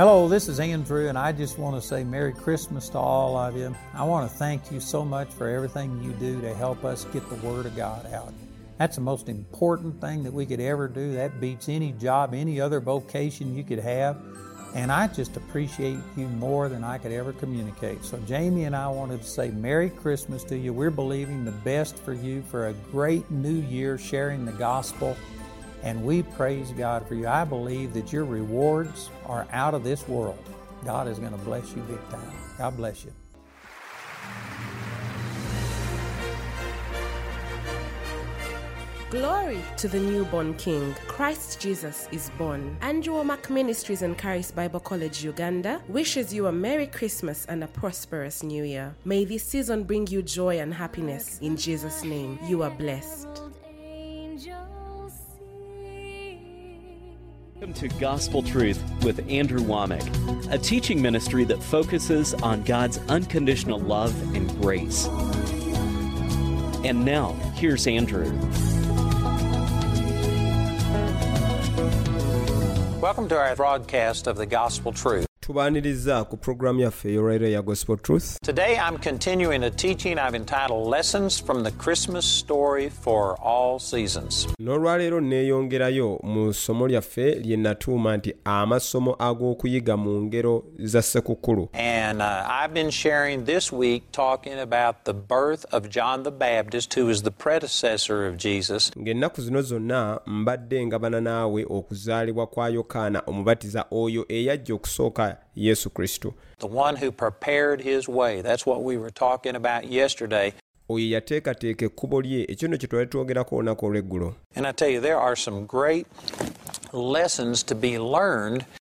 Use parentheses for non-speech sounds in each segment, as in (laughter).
Hello, this is Andrew, and I just want to say Merry Christmas to all of you. I want to thank you so much for everything you do to help us get the Word of God out. That's the most important thing that we could ever do. That beats any job, any other vocation you could have. And I just appreciate you more than I could ever communicate. So, Jamie and I wanted to say Merry Christmas to you. We're believing the best for you for a great new year sharing the gospel. And we praise God for you. I believe that your rewards are out of this world. God is going to bless you big time. God bless you. Glory to the newborn King. Christ Jesus is born. Andrew Womack Ministries and Charis Bible College, Uganda wishes you a Merry Christmas and a prosperous New Year. May this season bring you joy and happiness. In Jesus' name, you are blessed. Welcome to Gospel Truth with Andrew Womack, a teaching ministry that focuses on God's unconditional love and grace. And now, here's Andrew. Welcome to our broadcast of the Gospel Truth. Tubaaniriza ku pulogulaamu yaffe ey'olwaleero ya gospel truth Today I'm continuing a teaching I've entitled Lessons from the Christmas Story for All Seasons. n'olwaleero neeyongerayo mu ssomo lyaffe lye natuuma nti amasomo ag'okuyiga mu ngero za ssekukkulu And uh, I've been sharing this week talking about the birth of John the Baptist, who was the predecessor of Jesus. ng'ennaku zino zonna mbadde ngabana naawe okuzaalibwa kwa yokaana omubatiza oyo eyajja okusooka Yesu Kristo oyo yateekateeka ekkubo lye. Ekyo nno kye twali twogerako olunaku olw'eggulo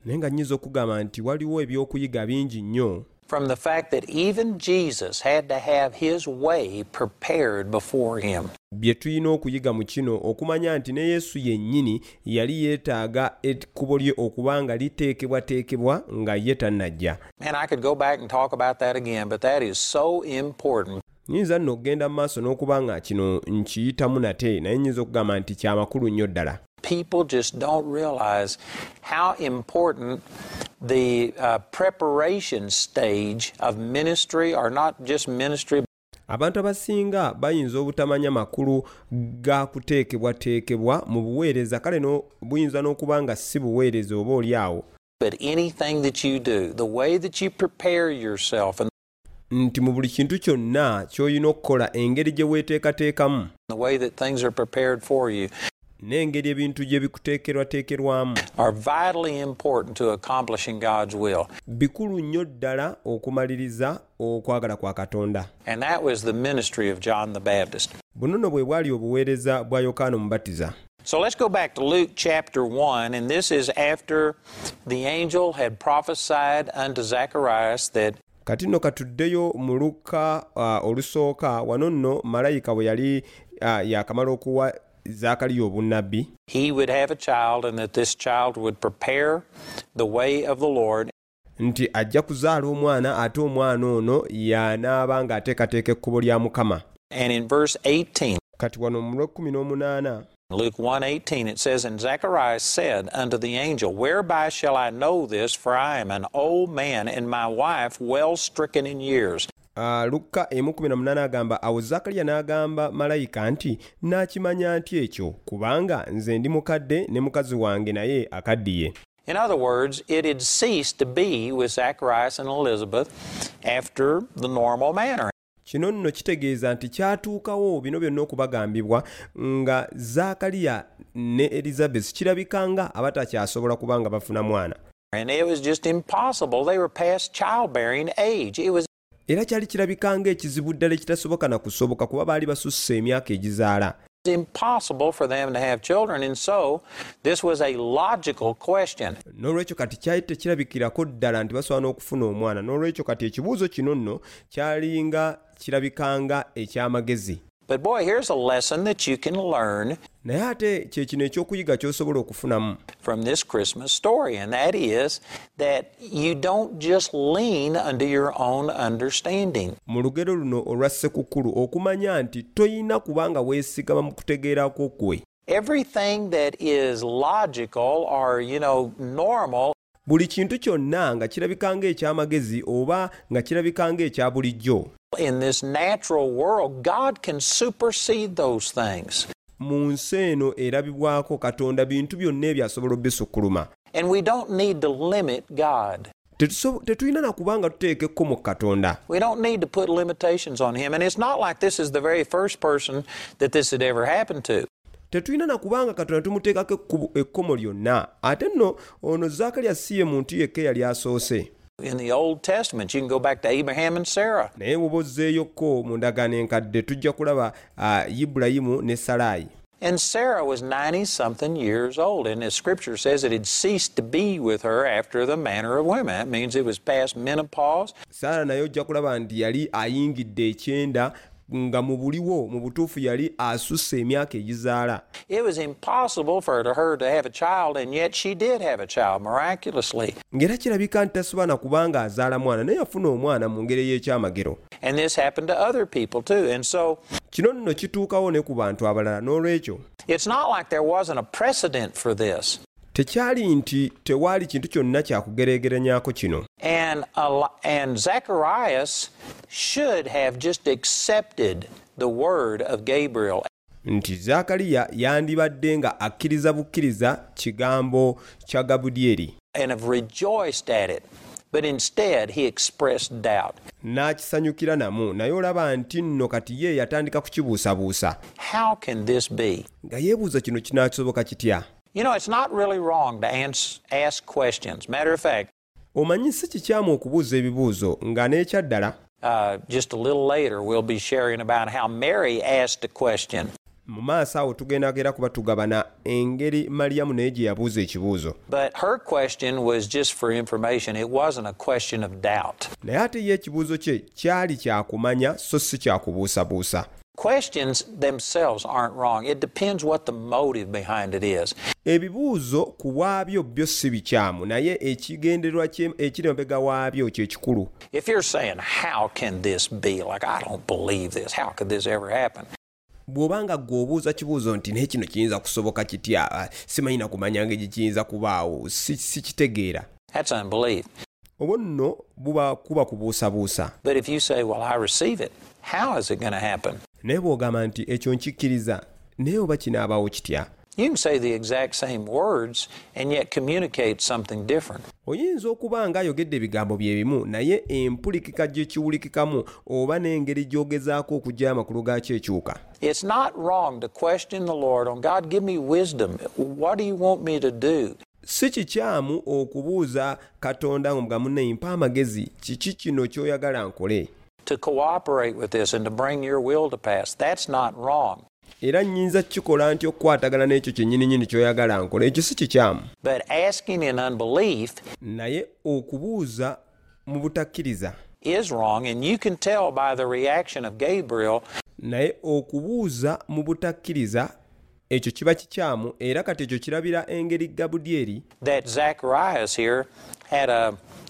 naye nga nnyinza okugamba nti waliwo ebyokuyiga bingi nnyo from the fact that even Jesus had to have his way prepared before him. bye tulina okuyiga mu kino okumanya nti ne yesu yennyini yali yeetaaga ekkubo lye okuba nga liteekebwateekebwa nga ye tannajja Nyinza nno okugenda mu maaso n'okuba nga kino nkiyitamu nate naye nyinza okugamba nti kyamakulu nnyo ddala. People just don't realize how important the uh, preparation stage of ministry, or not just ministry, abantu abasinga bayinza obutamanya makulu ga kuteekebwateekebwa mu buweereza kale no buyinza n'okuba nga si buweereza oba oli awo. but anything that you do, the way that you prepare yourself and nti mu buli kintu kyonna ky'olina okukola engeri gye weeteekateekamu the way that things are prepared for you n'engeri ebintu gye bikuteekerwateekerwamu are vitally important to accomplishing God's will. bikulu nnyo ddala okumaliriza okwagala kwa katonda And that was the ministry of John the Baptist. buno nno bwe bwali obuweereza bwa yokaana omubatiza So let's go back to Luke chapter 1, and this is after the angel had prophesied unto Zacharias that kati nno katuddeyo mu luka uh, olusooka wano nno malayika bwe yali uh, yakamala okuwa zaakaliya obunnabbi he would have a child and that this child would prepare the way of the Lord. nti ajja kuzaala omwana ate omwana ono y'anaaba ng'ateekateeka ekkubo lya mukama And in verse 18, kati wano mu lw'ekkumi n'omunaana. Luke 1:18 it says and Zacharias said unto the angel whereby shall I know this? For I am an old man and my wife well stricken in years. Uh, lukka emu kumi na munaana agamba awo zakaliya n'agamba malayika nti naakimanya nti ekyo kubanga nze ndi mukadde ne mukazi wange naye akaddiye. In other words it had ceased to be with Zacharias and Elizabeth after the normal manner kino nno kitegeeza nti kyatuukawo bino byonna okubagambibwa nga zaakaliya ne elizabesi kirabika nga abatakyasobola kuba nga bafuna mwana. Era kyali kirabika nga ekizibu ddala ekitasoboka na kusoboka kuba baali basusse emyaka egizaala impossible for them to have children and so this was a logical question. N'olwekyo kati kyali tekirabikirako ddala nti basobola n'okufuna omwana n'olwekyo kati ekibuuzo kino nno kyalinga kirabikanga eky'amagezi but boy here's a lesson that you can learn naye ate kye kino ekyokuyiga ky'osobola okufunamu from this Christmas story, and that is that you don't just lean unto your own understanding. mu lugero luno olwa ssekukkulu okumanya nti toyina kubanga weesigama mu kutegeerako kwe Everything that is logical or, you know, normal buli kintu kyonna nga kirabika ng'ekyamagezi oba nga kirabika ng'ekya bulijjo In this natural world, God can supersede those things. mu nsi eno erabibwako katonda bintu byonna ebyo asobola obisukkuluma And we don't need to limit God. Tetulina na kubanga tuteeka ekkomo ku katonda We don't need to put limitations on Him. And it's not like this is the very first person that this had ever happened to. tetulina na kubanga katonda tumuteekako ekkomo lyonna ate nno ono zaakaliya si ye muntu yekka eyali asoose In the Old Testament, you can go back to Abraham and Sarah. naye bw'oba ozzeeyokko mu ndagaano enkadde tujja kulaba uh, ibulayimu ne salaayi And Sarah was 90 something years old, and the scripture says it had ceased to be with her after the manner of women. That means it was past menopause. saala naye ojja kulaba nti yali ayingidde ekyenda nga mu buliwo mu butuufu yali asusse emyaka egizaala. Ng'era kirabika nti tasobola kubanga azaala mwana naye yafuna omwana mu ngeri ey'ekyamagero kino nno kituukawo ne ku bantu abalala n'olwekyo tekyali nti tewaali kintu kyonna kyakugeregeranyako kino And, Eli- and Zacharias should have just accepted the word of Gabriel nti zaakaliya yandibadde nga akkiriza bukkiriza kigambo kya gabudyeri and have rejoiced at it. But instead, he expressed doubt. n'akisanyukira namu naye olaba nti nno kati ye yatandika kukibuusabuusa How can this be? nga yeebuuza kino kinaakisoboka kitya You know, it's not really wrong to ans- ask questions. Matter of fact, omanyi si kikyamu okubuuza ebibuuzo nga n'ekyaddala uh, just a little later, we'll be sharing about how Mary asked a question. mu maaso awo tugenda gera kuba tugabana engeri maliyamu naye gye yabuuza ekibuuzo But her question was just for information, it wasn't a question of doubt. naye ate ye ekibuuzo kye kyali kyakumanya so si kyakubuusabuusa Questions themselves aren't wrong. It depends what the motive behind it is. ebibuuzo ku byo si bikyamu naye ekigendererwa ekiri emabega waabyo kye kikulu If you're saying, How can this be? Like, I don't believe this. How could this ever happen? bw'obanga gwe obuuza kibuuzo nti naye kino kiyinza kusoboka kitya Ah, simanyi na kumanya ngeri kiyinza kubaawo si si That's unbelief. obwo nno buba kuba kubuusabuusa But if you say, Well, I receive it, how is it going to happen? Naye bw'ogamba nti ekyo nkikkiriza naye oba kinaabaawo kitya You can say the exact same words and yet communicate something different. oyinza okuba ng'ayogedde ebigambo bye bimu naye empulikika gye kiwulikikamu oba n'engeri gy'ogezaako okuggya amakulu gaakyo ekyuka It's not wrong to question the Lord on God, give me wisdom. What do you want me to do? si kikyamu okubuuza katonda nga munne mpa amagezi kiki kino ky'oyagala nkole To cooperate with this and to bring your will to pass. That's not wrong. era nnyinza kukikola nti okukwatagana n'ekyo kyennyininyini ky'oyagala nkole ekyo si kikyamu But asking in unbelief naye okubuuza mu butakkiriza is wrong, and you can tell by the reaction of Gabriel naye okubuuza mu butakkiriza ekyo kiba kikyamu era kati ekyo kirabira engeri gabudyeri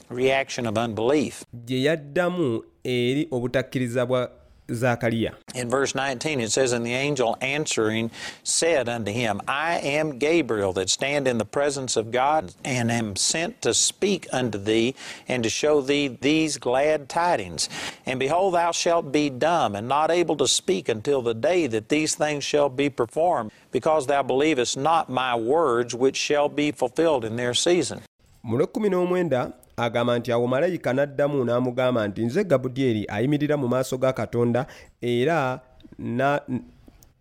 that Zacharias here had a reaction of unbelief. gye yaddamu eri obutakkiriza bwa zaakaliya In verse 19, it says, And the angel answering said unto him, I am Gabriel that stand in the presence of God, and am sent to speak unto thee, and to show thee these glad tidings. And behold, thou shalt be dumb, and not able to speak until the day that these things shall be performed, because thou believest not my words, which shall be fulfilled in their season. mu lwekumi n'omwenda agamba nti awo malayika n'addamu n'amugamba nti nze gabudyeri ayimirira mu maaso ga katonda era na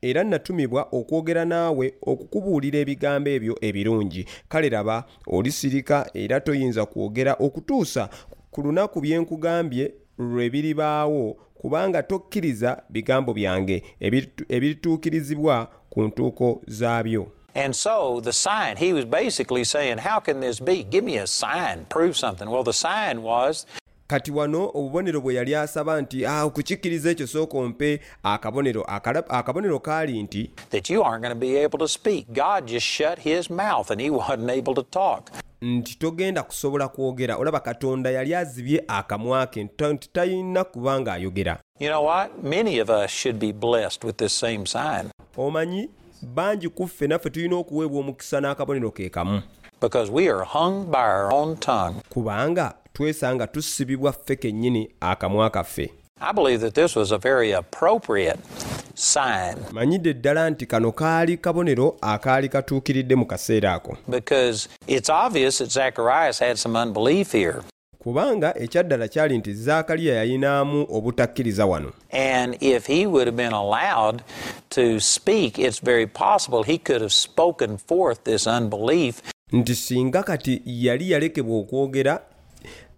era natumibwa okwogera naawe okukubuulira ebigambo ebyo ebirungi. Kale laba olisirika era toyinza kwogera okutuusa ku lunaku bye nkugambye lwe biribaawo kubanga tokkiriza bigambo byange ebiritu- ebirituukirizibwa ku ntuuko zaabyo And so the sign, he was basically saying, How can this be? Give me a sign, prove something. Well, the sign was kati wano obubonero bwe yali asaba nti ah, okukikkiriza ekyo sooka ompe akabonero akabonero kaali nti that you aren't going to be able to speak. God just shut his mouth and he wasn't able to talk. nti togenda kusobola kwogera olaba katonda yali azibye akamwa ke nti talina kuba ng'ayogera You know what? Many of us should be blessed with this same sign. omanyi bangi ku ffe naffe tulina okuweebwa omukisa n'akabonero ke kamu kubanga twesanga tusibibwa ffe kennyini akamwa kaffe. Manyidde ddala nti kano kaali kabonero akaali katuukiridde mu kaseera ako kubanga ekyaddala kyali nti zaakaliya yayinaamu obutakkiriza wano. And if he would have been allowed to speak, it's very possible he could have spoken forth this unbelief. Nti singa kati yali yalekebwa okwogera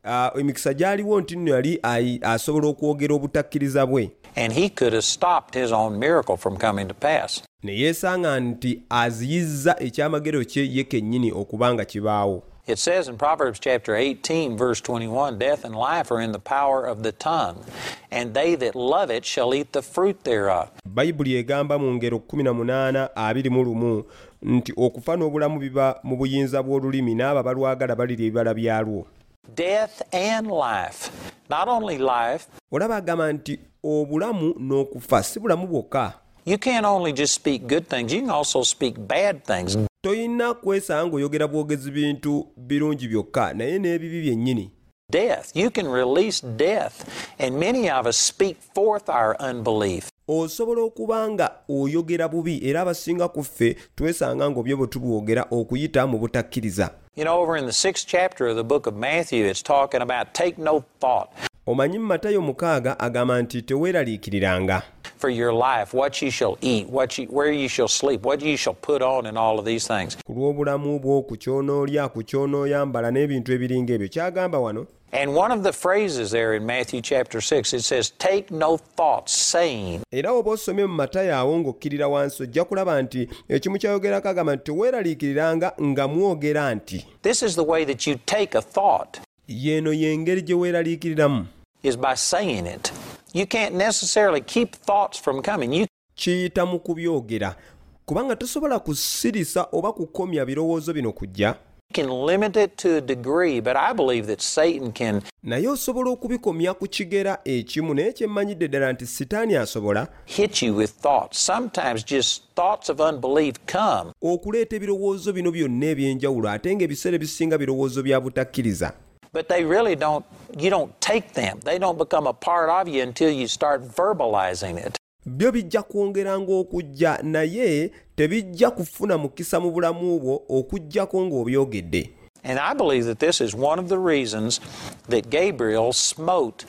ah, emikisa gyaliwo nti nno yali asobola okwogera obutakkiriza bwe. And he could have stopped his own miracle from coming to pass. ne yeesanga nti aziyizza ekyamagero kye ye kennyini okuba nga kibaawo It says in Proverbs chapter 18, verse 21 Death and life are in the power of the tongue, and they that love it shall eat the fruit thereof. bayibuli egamba mu ngero 18 21 nti okufa n'obulamu biba mu buyinza bw'olulimi n'abo abalwagala balirya ebibala byalwo Death and life. Not only life, olaba agamba nti obulamu n'okufa si bulamu bwokka you can't only just speak good things, you can also speak bad things. Tolina kwesanga ng'oyogera bwogezi bintu birungi byokka naye n'ebibi byennyini Death. You can release death, and many of us speak forth our unbelief. osobola okuba nga oyogera bubi era abasinga ku ffe twesanga ng'obyo bwe tubwogera okuyita mu butakkiriza You know, over in the sixth chapter of the book of Matthew, it's talking about take no thought omanyi mu matayo mukaaga agamba nti teweeraliikiriranga for your life, what ye shall eat, what ye, where ye shall sleep, what ye shall put on, and all of these things. ku lw'obulamu bwo ku kyonoolya ku kyonooyambala n'ebintu ebiringa ebyo kyagamba wano And one of the phrases there in Matthew chapter 6, it says, Take no thought, saying, era oba osomye mu matayo awo ng'okkirira wansi ojja kulaba nti ekimu kyayogerako agamba nti teweeraliikiriranga nga mwogera nti This is the way that you take a thought, yeeno y'engeri gye weeraliikiriramu is by saying it. You can't necessarily keep thoughts from coming. You kiyita mu kubyogera kubanga tosobola kusirisa oba kukomya birowoozo bino kujja. naye osobola okubikomya ku kigera ekimu naye kyemmanyidde ddala nti sitaani asobola. Okuleeta ebirowoozo bino byonna ebyenjawulo ate ng'ebiseera ebisinga birowoozo bya butakkiriza But they really don't, you don't take them. They don't become a part of you until you start verbalizing it. byo bijja kwongeranga okujja naye tebijja kufuna mukisa mu bulamu bwo okujjako ng'obyogedde And I believe that this is one of the reasons that Gabriel smote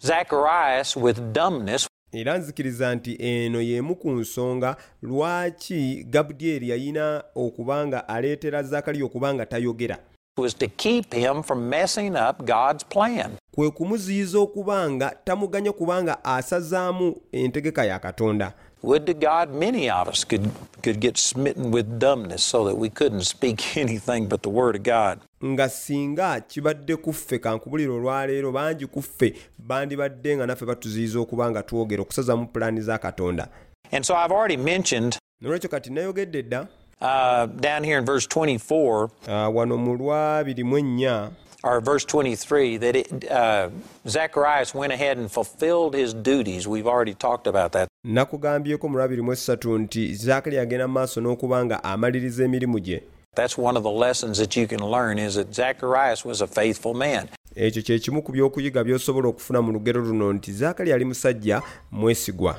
Zacharias with dumbness era nzikiriza nti eno y'emu ku nsonga lwaki gabudyeri yayina okuba nga aleetera zakaliya okuba nga tayogera was to keep him from messing up God's plan. kwe kumuziyiza okuba nga tamuganya kubanga asazaamu entegeka ya katonda Would to God many of us could, could get smitten with dumbness so that we couldn't speak (laughs) anything but the Word of God. nga singa kibadde ku ffe kankubulira olwaleero bangi ku ffe bandibadde nga naffe batuziyiza okuba nga twogera okusazaamu pulaani za katonda And so I've already mentioned nolwekyo kati nayogedde dda uh, down here in verse 24 Uh, wano mu lwabiri mu ennya or verse 23 that it, uh, Zacharias went ahead and fulfilled his duties. We've already talked about that. nakugambyeko mu lwabiri mu essatu nti zaakali agenda mu maaso n'okuba nga amaliriza emirimu gye That's one of the lessons that you can learn is that Zacharias was a faithful man. ekyo kye kimu ku byokuyiga by'osobola okufuna mu lugero luno nti zaakali yali musajja mwesigwa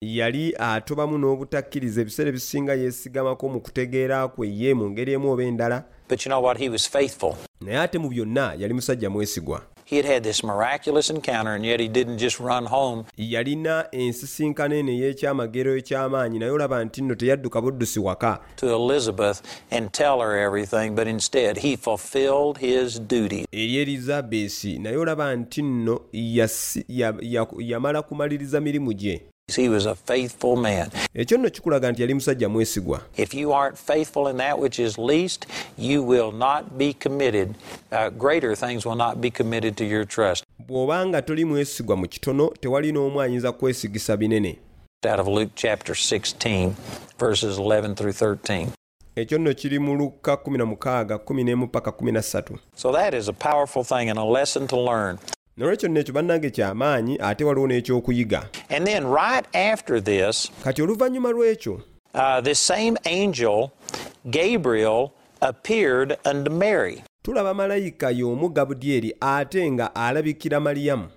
yali atobamu n'obutakkiriza ebiseera ebisinga yeesigamako mu kutegeera kwe ye mu ngeri emu oba endala. Naye ate mu byonna yali musajja mwesigwa. He had had this miraculous encounter, and yet he didn't just run home. yalina ensisinkano eno ey'ekyamagero eky'amaanyi naye olaba nti nno teyadduka buddusi waka to Elizabeth and tell her everything, but instead he fulfilled his duty. eri erizabeesi naye olaba nti nno yamala kumaliriza mirimu gye He was a faithful man. ekyo nno kikulaga nti yali musajja mwesigwa If you aren't faithful in that which is least, you will not be committed. Uh, greater things will not be committed to your trust. bw'oba nga toli mwesigwa mu kitono tewali n'omu ayinza kwesigisa binene Out of Luke chapter 16, verses 11 through 13. ekyo nno kiri mu lukka 16 11 paka 13 So that is a powerful thing and a lesson to learn. Nolwekyo nno ekyo bannange kyamaanyi ate waliwo n'ekyokuyiga. Kati oluvannyuma lw'ekyo uh, tulaba malayika y'omu gabudyeri ate nga alabikira maliyamu uh,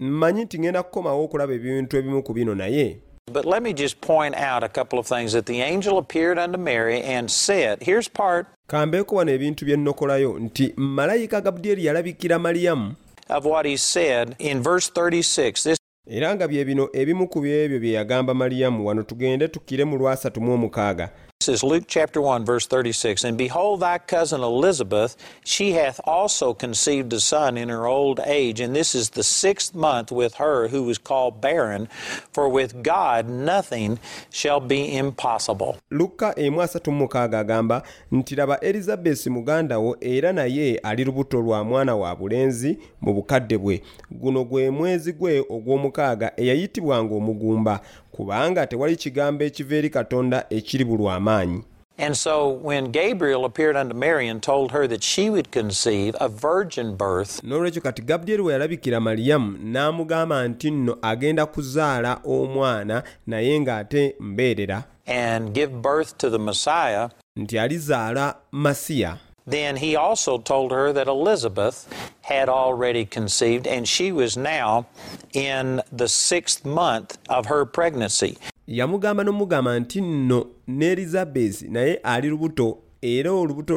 mmanyi nti ngenda kukomawo okulaba ebintu ebimu ku bino naye but let me just point out a couple of things. That the angel appeared unto Mary and said, Here's part kambeeko wano ebintu bye nnokolayo nti malayika gabudyeri yalabikira maliyamu of what he said in verse 36. This era nga bye bino ebimu ku byebyo bye yagamba maliyamu wano tugende tukkire mu lwasatu mu omukaaga is Luke chapter 1, verse 36. And behold, thy cousin Elizabeth, she hath also conceived a son in her old age, and this is the sixth month with her who was called barren, for with God nothing shall be impossible. lukka emu mu mukaaga agamba nti laba erizabesi muganda wo era naye ali lubuto lwa mwana wa bulenzi mu bukadde bwe guno gwe mwezi gwe ogw'omukaaga eyayitibwanga omugumba kubanga tewali kigambo ekiva eri katonda ekiri bulwamaanyi And so when Gabriel appeared unto Mary and told her that she would conceive a virgin birth, n'olwekyo kati gabudyeri we yalabikira maliyamu n'amugamba nti nno agenda kuzaala omwana naye ng'ate mbeerera. and give birth to the Messiah, nti alizaala masiya. Then he also told her that Elizabeth had already conceived and she was now in the sixth month of her pregnancy. Yamugamba n'omugamba nti nno ne elizabesi naye ali lubuto era olubuto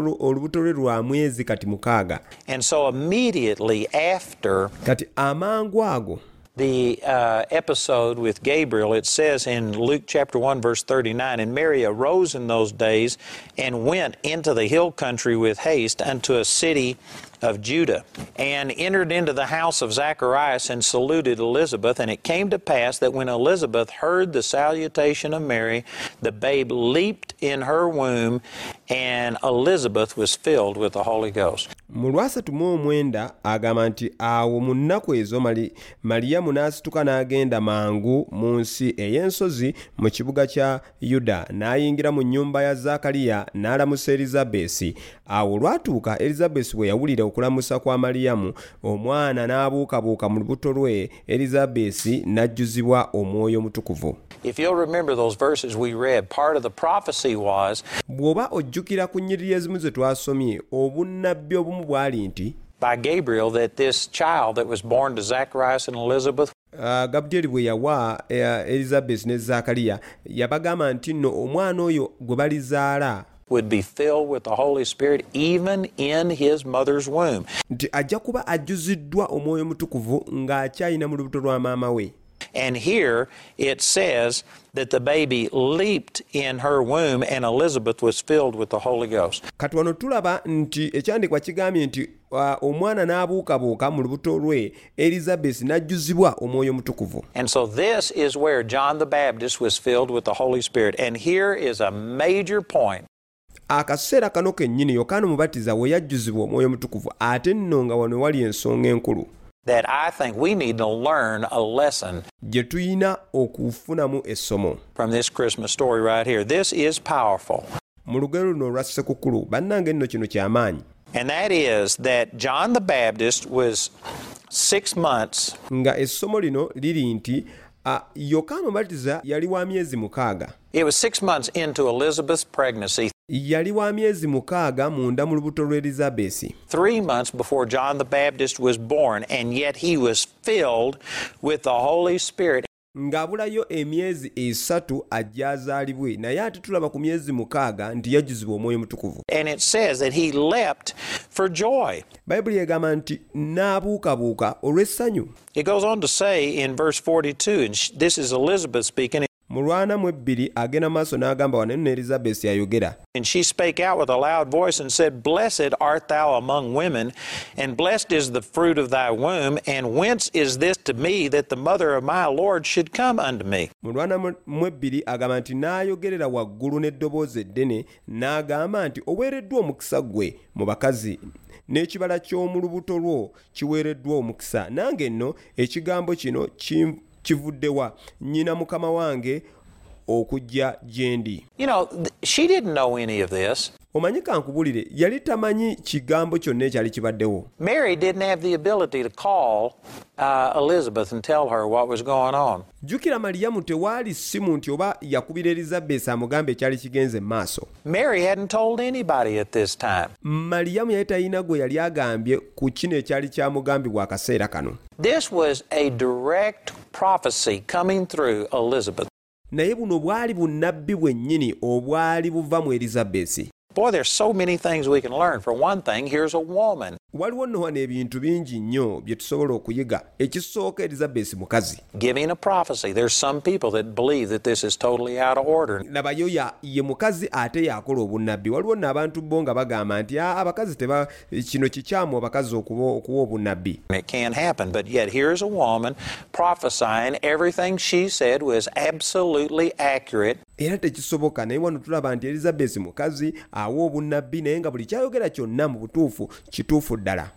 lwe- lwa mwezi kati mukaaga. And so immediately after kati amangu ago the uh, episode with Gabriel, it says in Luke chapter 1, verse 39 And Mary arose in those days and went into the hill country with haste unto a city of Judah, and entered into the house of Zacharias and saluted Elizabeth. And it came to pass that when Elizabeth heard the salutation of Mary, the babe leaped in her womb, and Elizabeth was filled with the Holy Ghost. mu lwasatu mu omwenda agamba nti awo mu nnaku ezo Mali- maliyamu n'asituka n'agenda mangu mu nsi ey'ensozi mu kibuga kya yuda n'ayingira mu nnyumba ya zakaliya n'alamusa erizabesi awo olwatuuka erizabesi bwe yawulira okulamusa kwa maliyamu omwana n'abuukabuuka mu lubuto lwe erizabesi n'ajjuzibwa omwoyo was bw'oba ojjukira ku nnyiriri ezimu ze twasomye obunnabbi obumu bwali nti by Gabriel that this child that was born to Zacharias and Elizabeth Uh, gabudyeri bwe yawa uh, elizabesi ne zakaliya yabagamba nti nno omwana oyo gwe balizaala would be filled with the Holy Spirit even in his mother's womb. nti ajja kuba ajjuziddwa omwoyo mutukuvu ng'akyayina mu lubuto lwa maama we And here it says that the baby leaped in her womb and Elizabeth was filled with the Holy Ghost. kati wano tulaba nti ekyandikwa kigambye nti uh, omwana n'abuukabuuka mu lubuto lwe elizabesi n'ajjuzibwa omwoyo mutukuvu And so this is where John the Baptist was filled with the Holy Spirit. And here is a major point. Akaseera kano kennyini yokaana omubatiza we yajjuzibwa omwoyo mutukuvu ate nno nga wano wali ensonga enkulu. Gye tuyina okufunamu essomo. mu lugero luno olwa ssekukulu bannange nno kino kyamaanyi And that is that John the Baptist was six months nga essomo lino liri nti yokaana omubatiza yali wa myezi mukaaga. It was six months into Elizabeth's pregnancy, yali wa myezi mukaaga munda mu lubuto lwa elizabesi three months before John the Baptist was born, and yet he was filled with the Holy Spirit. ng'abulayo emyezi esatu ajja azaalibwe naye ate tulaba ku myezi mukaaga nti yajjuzibwa omwoyo mutukuvu And it says that he leapt for joy. bayibuli egamba nti n'abuukabuuka olw'essanyu It goes on to say in verse 42, and this is Elizabeth speaking, mu lwana mu ebbiri agenda maaso n'agamba wano nno elizabesi ayogera and she spake out with a loud voice and said, Blessed art thou among women, and blessed is the fruit of thy womb, and whence is this to me that the mother of my Lord should come unto me? mu lwana mu- ebbiri agamba nti n'ayogerera waggulu n'eddoboozi eddene n'agamba nti oweereddwa omukisa gwe mu bakazi n'ekibala ky'omu lubuto lwo kiweereddwa omukisa nange nno ekigambo kino ki- kivuddewa. Nnyina mukama wange okujja gye ndi. Omanyi kankubulire yali tamanyi kigambo kyonna ekyali kibaddewo. Call uh, jjukira maliyamu tewaali ssimu nti oba yakubira erizabeesi amugambe ekyali kigenze mu maaso maliyamu yali talina gwe yali agambye ku kino ekyali kyamugambibwa akaseera kano. This was a direct prophecy coming through Elizabeth. Naye buno bwali bunnabbi bwennyini obwali buva mu erizabeesi Boy, there's so many things we can learn. For one thing, here's a woman waliwo nno wano ebintu bingi nnyo bye tusobola okuyiga ekisooka erizabeesi mukazi giving a prophecy. There's some people that believe that this is totally out of order. labayo ya- ye mukazi ate yakola obunnabbi waliwo nno abantu bo nga bagamba nti "Ah, abakazi teba kino kikyamu abakazi okuba okuwa obunnabbi It can't happen. But yet, here's a woman prophesying. Everything she said was absolutely accurate. Era tekisoboka naye wano tulaba nti erizabeesi mukazi awa obunnabbi naye nga buli kyayogera kyonna mu butuufu kituufu ddala.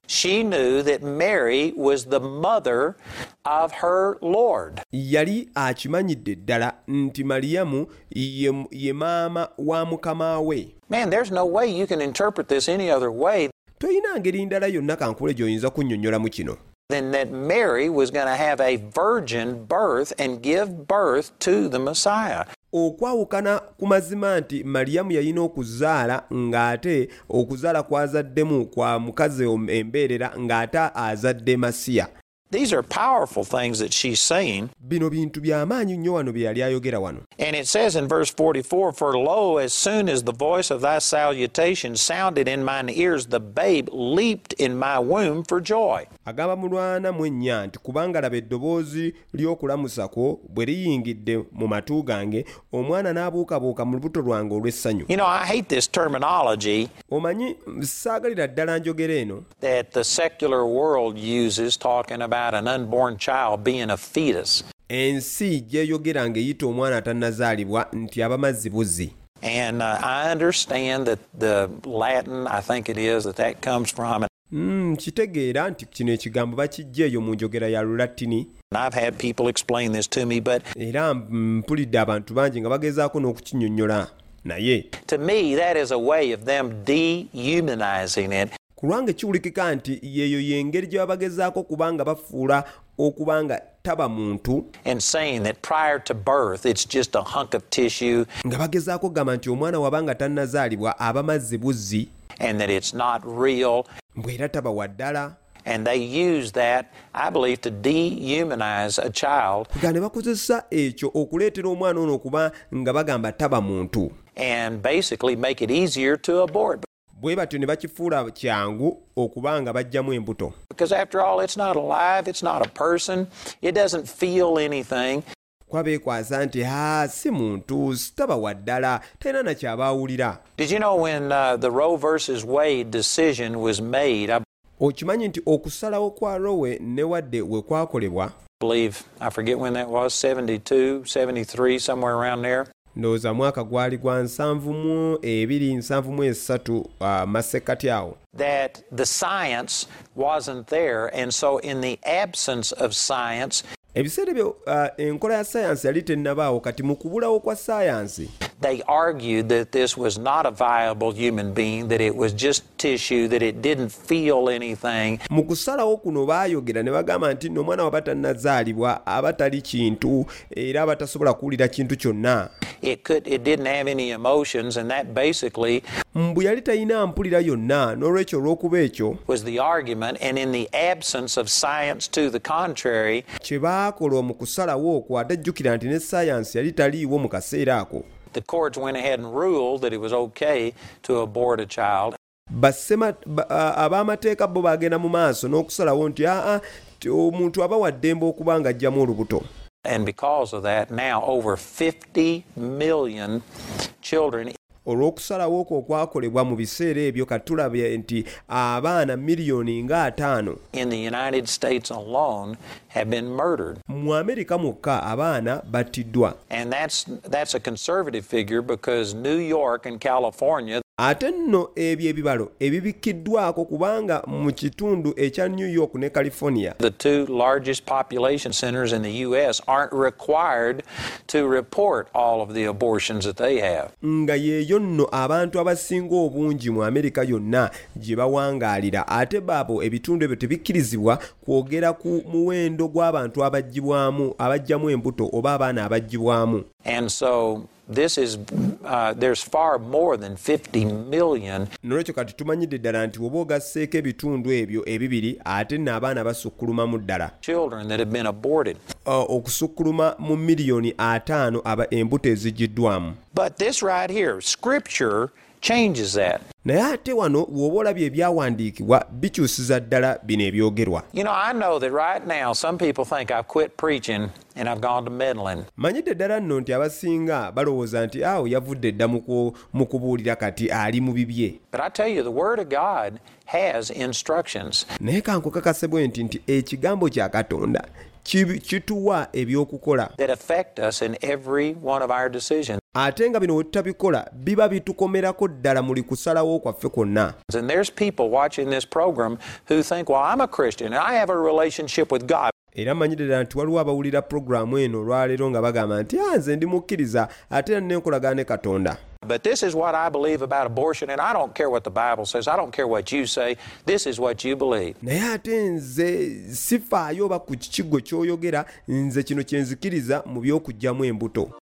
Yali akimanyidde ddala nti maliyamu ye, maama wa mukama we. Man, there's no way you can interpret this any other way. Toyina ngeri ndala yonna kankule gy'oyinza kunnyonnyolamu kino than that Mary was going to have a virgin birth and give birth to the Messiah. okwawukana ku mazima nti maliyamu yalina okuzaala ng'ate okuzaala kwazaddemu kwa mukazi embeerera ng'ate azadde masiya These are powerful things that she's saying. bino bintu by'amaanyi nnyo wano bye yali ayogera wano And it says in verse 44 For lo, as soon as the voice of thy salutation sounded in mine ears, the babe leaped in my womb for joy. agamba mulwana mu ennya nti kubanga laba eddoboozi ly'okulamusako bwe liyingidde mu matu gange omwana n'abuukabuuka mu lubuto lwange olw'essanyu You know, I hate this terminology omanyi saagalira ddala njogera eno that the secular world uses talking about an unborn child being a fetus. ensi gyeyogera ng'eyita omwana atannazaalibwa nti aba mazzi buzzi And uh, I understand that the Latin, I think it is, that that comes from. Mm, kitegeera nti kino ekigambo bakiggya eyo mu njogera ya lulatini era mpulidde abantu bangi nga bagezaako n'okukinyonnyola naye ku lwange nti yeyo yengeri gye babagezaako okuba nga bafuula okuba nga taba muntu nga bagezaako okugamba nti omwana wabanga tannazaalibwa buzzi taba waddala And they use that, I believe, to dehumanize a child. ne bakozesa ekyo okuleetera omwana ono okuba nga bagamba taba muntu. And basically make it easier to abort. Bwe batyo ne bakifuula kyangu okuba nga bajjamu embuto Because after all, it's not alive, it's not a person, it doesn't feel anything. kuba beekwasa nti haa si muntu sitaba wa ddala talina nakyaba awulira Did you know when uh, okimanyi nti okusalawo kwa rowe ne wadde we kwakolebwa believe, I forget when that was, 72, 73, somewhere around there. Ndowooza mwaka gwali gwa nsanvu mu ebiri nsanvu mu esatu uh, masekkati awo that the science wasn't there. And so, in the absence of science, ebiseera ebyo uh, enkola ya sayansi yali tennabaawo kati mu kubulawo kwa sayansi they argued that this was not a viable human being, that it was just tissue, that it didn't feel anything. mu kusalawo kuno baayogera ne bagamba nti nno omwana waba tannazaalibwa aba tali kintu era aba tasobola kuwulira kintu kyonna It could, it didn't have any emotions, and that basically mbu yali talina mpulira yonna n'olwekyo olw'okuba ekyo was the argument. And in the absence of science to the contrary, kye baakola mu kusalawo okwo ate jjukira nti ne sayansi yali taliiwo mu kaseera ako the courts went ahead and ruled that it was okay to abort a child. Bassema- ba- a- ab'amateeka bo bagenda mu maaso n'okusalawo nti ah, ah, aa omuntu aba wa ddembe okuba nga ajjamu olubuto And because of that, now over 50 million children olw'okusalawo okwo okwakolebwa mu biseera ebyo katulabye nti abaana miliyoni nga ataano mu amerika mwokka abaana battiddwa And that's that's a conservative figure because New York and California ate nno ebyo ebibalo ebibikkiddwako kubanga mu kitundu ekya new york ne california The two largest population centers in the U.S. aren't required to report all of the abortions that they have. nga yeeyo nno abantu abasinga obungi mu amerika yonna gye bawangaalira ate baabo ebitundu ebyo tebikkirizibwa kwogera ku muwendo gw'abantu abaggyibwamu abajjamu embuto oba abaana abaggyibwamu And so this is, uh, there's far more than 50 million. Nolwekyo kati tumanyidde ddala nti oba ogasseeko ebitundu ebyo ebibiri ate nno abaana basukkulumamu ddala. Children that have been aborted. Uh, okusukkuluma mu miliyoni ataano aba embuto eziggiddwamu But this right here, Scripture changes that. naye ate wano bw'oba olabye ebyawandiikibwa bikyusiza ddala bino ebyogerwa. Manyidde ddala nno nti abasinga balowooza nti awo yavudde dda mu ku- mu kubuulira kati ali mu bibye. Naye kankukakase bwe nti nti ekigambo kya katonda kituwa ebyokukola. Ate nga bino bwe tutabikola biba bitukomerako ddala muli kusalawo kwaffe kwonna. Era ddala nti waliwo abawulira pulogulaamu eno olwaleero nga bagamba nti "Ah, nze ndi mukkiriza ate era nenkolagana ne katonda But this is what I believe about abortion, and I don't care what the Bible says. I don't care what you say. This is what you believe. naye ate nze sifaayo oba ku kikigo ky'oyogera nze kino kye nzikiriza mu embuto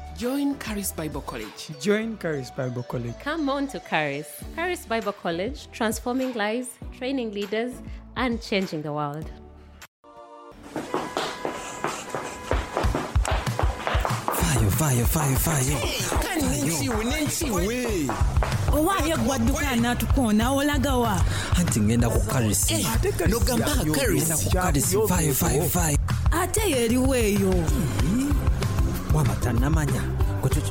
Join Caris Bible College. Join Caris Bible College. Come on to Caris. Caris Bible College, transforming lives, training leaders, and changing the world. Fire, fire, fire, fire. Anti ngenda ku ate yeeriwo eyo Waba tannamanya.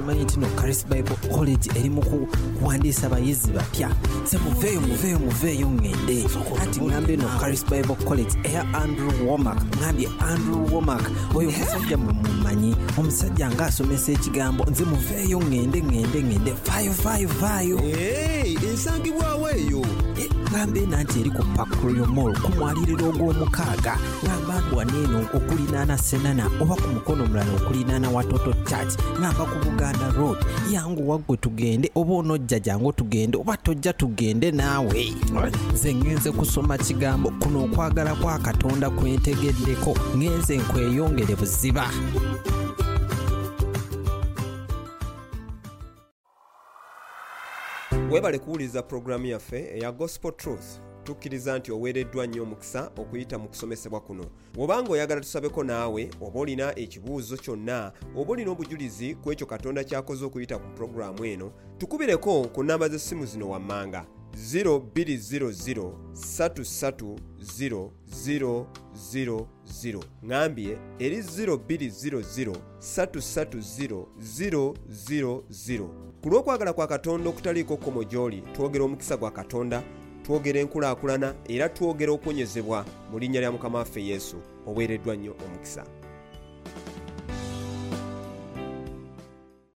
Gwe tukimanyi nti no Caris Bible College eri mu ku- kuwandiisa abayizi bapya. Se muveeyo, muveeyo, muveeyo ŋŋende. Anti ŋŋambye no Caris Bible College eya Andrew Womack. Ŋŋambye Andrew Womack. Oyo omusajja mwe mumanyi. Omusajja ng'asomesa ekigambo. Nze muveeyo ŋŋende, ŋŋende, ŋŋende. Fire, fire, fire. esangibwawo eyo ŋŋambe nanti eri ku pakurio mall ku mwaliriro ogw'omukaaga. Ŋŋamba ndwaneeno okulinaana senana oba ku mukono omulala okulinaana watoto church. Ŋŋamba ku buganda road. Yanguwa gwe tugende oba onojja jangu tugende oba tojja tugende naawe. Nze ŋŋenze kusoma kigambo kuno okwagala kwa katonda kwentegeddeko. Ŋŋenze nkweyongere buziba weebale kuwuliriza pulogulaamu yaffe eya gospel truth. Tukkiriza nti oweereddwa nnyo omukisa okuyita mu kusomesebwa kuno. Bw'obanga oyagala tusabeko naawe oba olina ekibuuzo kyonna oba olina obujulizi ku ekyo katonda ky'akoze okuyita ku pulogulaamu eno tukubireko ku namba z'essimu zino wammanga. 0200 330 ŋambye eri 0200 330 000 ku lw'okwagala kwa katonda okutaliiko kkomo gy'oli twogera omukisa gwa katonda twogera enkulaakulana era twogera okuwonyezebwa mu linnya lya mukama waffe yesu oweereddwa nnyo omukisa